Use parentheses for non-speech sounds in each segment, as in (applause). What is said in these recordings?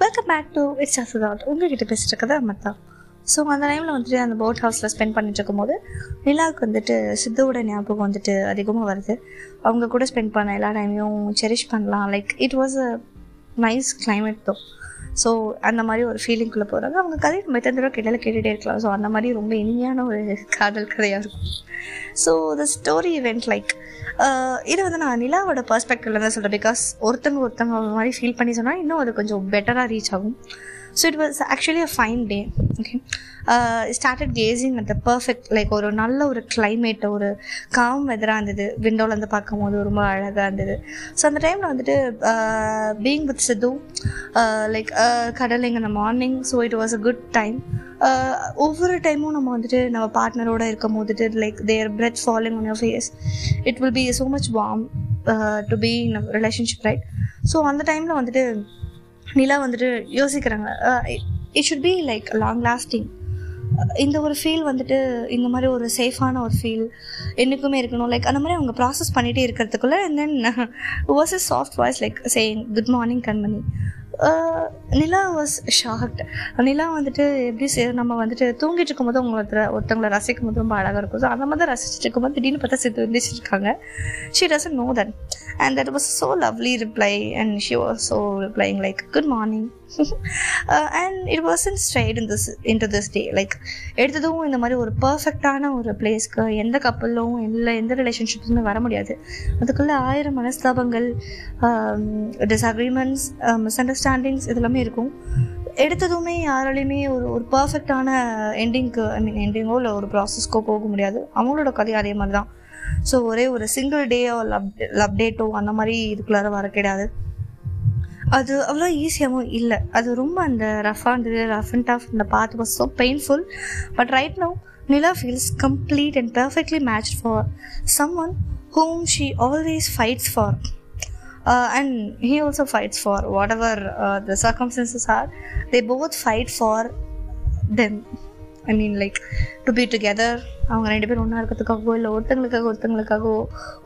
Welcome back to it's அசுதாட் உங்ககிட்ட பேசிட்டு இருக்கதா அம்மத்தா ஸோ அந்த டைமில் வந்துட்டு அந்த போட் ஹவுஸில் ஸ்பெண்ட் பண்ணிட்டு இருக்கும்போது நிலாவுக்கு வந்துட்டு சித்துவோட ஞாபகம் வந்துட்டு அதிகமாக வருது. அவங்க கூட ஸ்பெண்ட் பண்ண எல்லா டைமையும் செரிஷ் பண்ணலாம். Like it was a nice climate though so அந்த மாதிரி ஒரு ஃபீலிங்குள்ளே போகிறாங்க அவங்க கதையை நம்ம எத்தனை தடவை கேட்டாலும் கேட்டுகிட்டே இருக்கலாம். ஸோ அந்த மாதிரி ரொம்ப இனிமையான ஒரு காதல் கதையாக இருக்கும். So the story event like இதை வந்து நான் நிலாவோட பர்ஸ்பெக்டிவ்ல தான் சொல்கிறேன் பிகாஸ் ஒருத்தங்க ஒருத்தங்க மாதிரி ஃபீல் பண்ணி சொன்னால் இன்னும் அது கொஞ்சம் பெட்டராக ரீச் ஆகும். So it was actually a fine day okay started gazing at the perfect like ஒரு நல்ல ஒரு கிளைமேட் ஒரு காம் வெதராக இருந்தது. விண்டோலேருந்து பார்க்கும்போது ரொம்ப அழகாக இருந்தது. ஸோ அந்த டைமில் வந்துட்டு being with Sidhu like cuddling இந்த morning so it was a good time ஒவ்வொரு டைமும் நம்ம வந்துட்டு நம்ம பார்ட்னரோட இருக்கும் போதுட்டு like their breath following on your face it will be so much warm to be in relationship right so அந்த டைமில் வந்துட்டு நிலா வந்துட்டு யோசிக்கிறாங்க. It should be like long lasting இந்த ஒரு ஃபீல் வந்துட்டு இந்த மாதிரி ஒரு சேஃபான ஒரு ஃபீல் என்றைக்குமே இருக்கணும். லைக் அந்த மாதிரி அவங்க ப்ராசஸ் பண்ணிகிட்டே இருக்கிறதுக்குள்ள then was a soft voice like saying good morning Kanmani. Nila was shocked நிலா வந்துட்டு எப்படி நம்ம வந்துட்டு தூங்கிட்டு இருக்கும்போது உங்களை ஒருத்தவங்களை ரசிக்கும் போது ரொம்ப அழகாக இருக்கும். ஸோ அந்த மாதிரி தான் ரசிச்சுட்டு இருக்கும்போது திடீர்னு பார்த்தா சித்து வந்துச்சிருக்காங்க இருக்காங்க she doesn't know that and that was so lovely reply and she was so replying like good morning and it was straight in this in to this day like எடுத்ததும் இந்த மாதிரி ஒரு பர்ஃபெக்டான ஒரு பிளேஸ்க்கு எந்த கப்பலும் இல்லை எந்த ரிலேஷன்ஷிப்ஸுமே வர முடியாது. அதுக்குள்ளே ஆயிரம் மனஸ்தாபங்கள் டிஸ்அக்ரிமெண்ட்ஸ் மிஸ் அண்டர்ஸ்டாண்டிங்ஸ் இதெல்லாமே இருக்கும். எடுத்ததுமே யாராலையுமே ஒரு ஒரு பர்ஃபெக்டான எண்டிங்க்கு ஐ மீன் எண்டிங்கோ இல்லை ஒரு ப்ராசஸ்க்கோ போக முடியாது. அவங்களோட கதை அதே மாதிரி தான் ஸோ ஒரே ஒரு சிங்கிள் டேயோ லவ் லவ் டேட்டோ அந்த மாதிரி இதுக்குள்ளார வர கிடையாது. அது அவ்வளோ ஈஸியாகவும் இல்லை. அது ரொம்ப அந்த ரஃபாக இருந்தது ரஃப் அண்ட் டஃப் இந்த path was so painful but right now Nila feels complete and perfectly match for someone whom she always fights for and he also fights for whatever the circumstances are they both fight for them I mean like to be together அவங்க ரெண்டு பேரும் ஒன்றா இருக்கிறதுக்காகவோ இல்லை ஒருத்தங்களுக்காக ஒருத்தங்களுக்காகவோ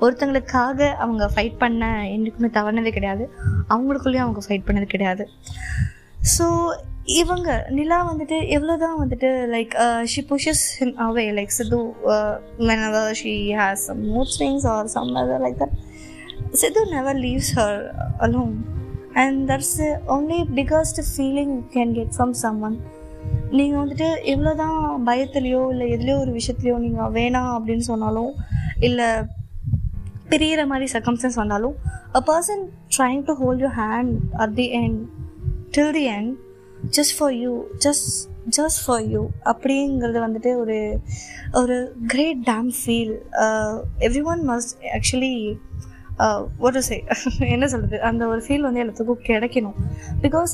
ஒருத்தங்களுக்காக அவங்க fight பண்ண என்றைக்குமே தவறினதே கிடையாது. அவங்களுக்குள்ளேயும் அவங்க ஃபைட் பண்ணது கிடையாது. ஸோ இவங்க நிலா வந்துட்டு எவ்வளோ தான் வந்துட்டு like she pushes him away like Sidhu whenever she has some mood swings or some other like that Sidhu never leaves her alone and that's only biggest feeling you can get from someone நீங்கள் வந்துட்டு எவ்வளோ தான் பயத்துலேயோ இல்லை எதுலேயோ ஒரு விஷயத்துலையோ நீங்கள் வேணாம் அப்படின்னு சொன்னாலும் இல்லை பிரியிற மாதிரி சர்க்கம்ஸ்டன்ஸ் வந்தாலும் a person trying to hold your hand at the end till the end just for you just just for you அப்படிங்கிறது வந்துட்டு ஒரு ஒரு great dam feel everyone must actually ஒரு சே (laughs) என்ன சொல்கிறது அந்த ஒரு ஃபீல் வந்து எல்லாத்துக்கும் கிடைக்கணும். Because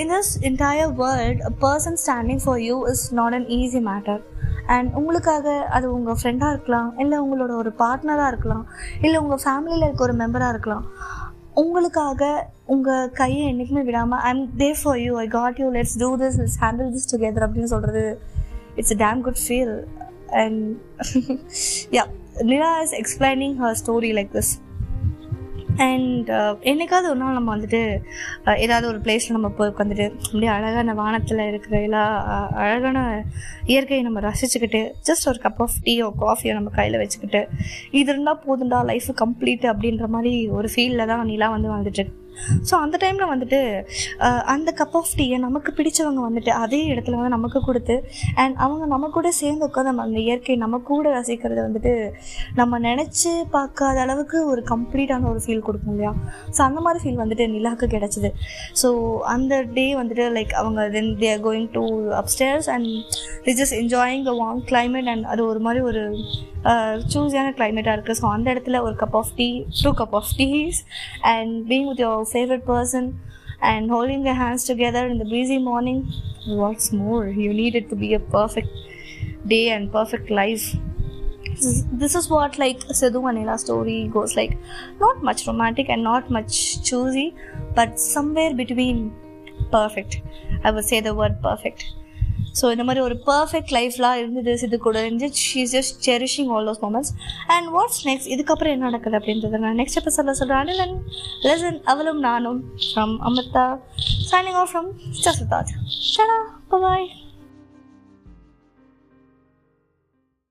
in this entire world person standing for you is not an easy matter and உங்களுக்காக அது உங்கள் ஃப்ரெண்டாக இருக்கலாம் இல்லை உங்களோட ஒரு பார்ட்னராக இருக்கலாம் இல்லை உங்கள் ஃபேமிலியில் இருக்க ஒரு மெம்பராக இருக்கலாம். உங்களுக்காக உங்கள் கையை என்றைக்குமே விடாமல் I'm there for you I got you let's do this let's handle this together அப்படின்னு சொல்கிறது it's a damn good feel and yeah Nila is explaining her story like this and என்னைக்காவது ஒரு நாள் நம்ம வந்துட்டு uh, ஏதாவது ஒரு பிளேஸில் நம்ம போய் உட்காந்துட்டு அப்படியே அழகான வானத்தில் இருக்கிற எல்லா அழகான இயற்கையை நம்ம ரசிச்சுக்கிட்டு ஜஸ்ட் ஒரு கப் ஆஃப் டீயோ காஃபியோ நம்ம கையில் வச்சுக்கிட்டு இது இருந்தால் போதுண்டா லைஃப் கம்ப்ளீட் அப்படின்ற மாதிரி ஒரு ஃபீலில் தான் நிலா வந்து வந்துட்டு ஸோ அந்த டைமில் வந்துட்டு அந்த கப் ஆஃப் டீயை நமக்கு பிடிச்சவங்க வந்துட்டு அதே இடத்துல வந்து நமக்கு கொடுத்து அண்ட் அவங்க நம்ம கூட சேர்ந்து உட்காந்து நம்ம அந்த இயற்கை நம்ம கூட ரசிக்கிறது வந்துட்டு நம்ம நினச்சி பார்க்காத அளவுக்கு ஒரு கம்ப்ளீட்டான ஒரு ஃபீல் கொடுக்கும் இல்லையா? ஸோ அந்த மாதிரி ஃபீல் வந்துட்டு நிலாவுக்கு கிடச்சிது. ஸோ அந்த டே வந்துட்டு லைக் அவங்க then they are going to upstairs and the just enjoying the warm climate and அது ஒரு மாதிரி ஒரு சூஸியான கிளைமேட்டாக இருக்குது ஸோ அந்த இடத்துல ஒரு cup of tea two cup of teas and being with your favorite person and holding their hands together in the breezy morning. What's more, you need it to be a perfect day and perfect life. This is what like Sidhu Manila story goes like. Not much romantic and not much choosy, but somewhere between perfect. I would say the word perfect. So இந்த மாதிரி ஒரு perfect லைஃப்லாம் இருந்தது இது கூட இருந்து. She's just cherishing all those moments and what's next இதுக்கப்புறம் என்ன நடக்குது அப்படின்றத நான் நெக்ஸ்ட் எபிசோட சொல்கிறேன் அண்ட் லெசன் அவளும் நானும் from Amirtha signing off from Jasadath. சடா பாய்.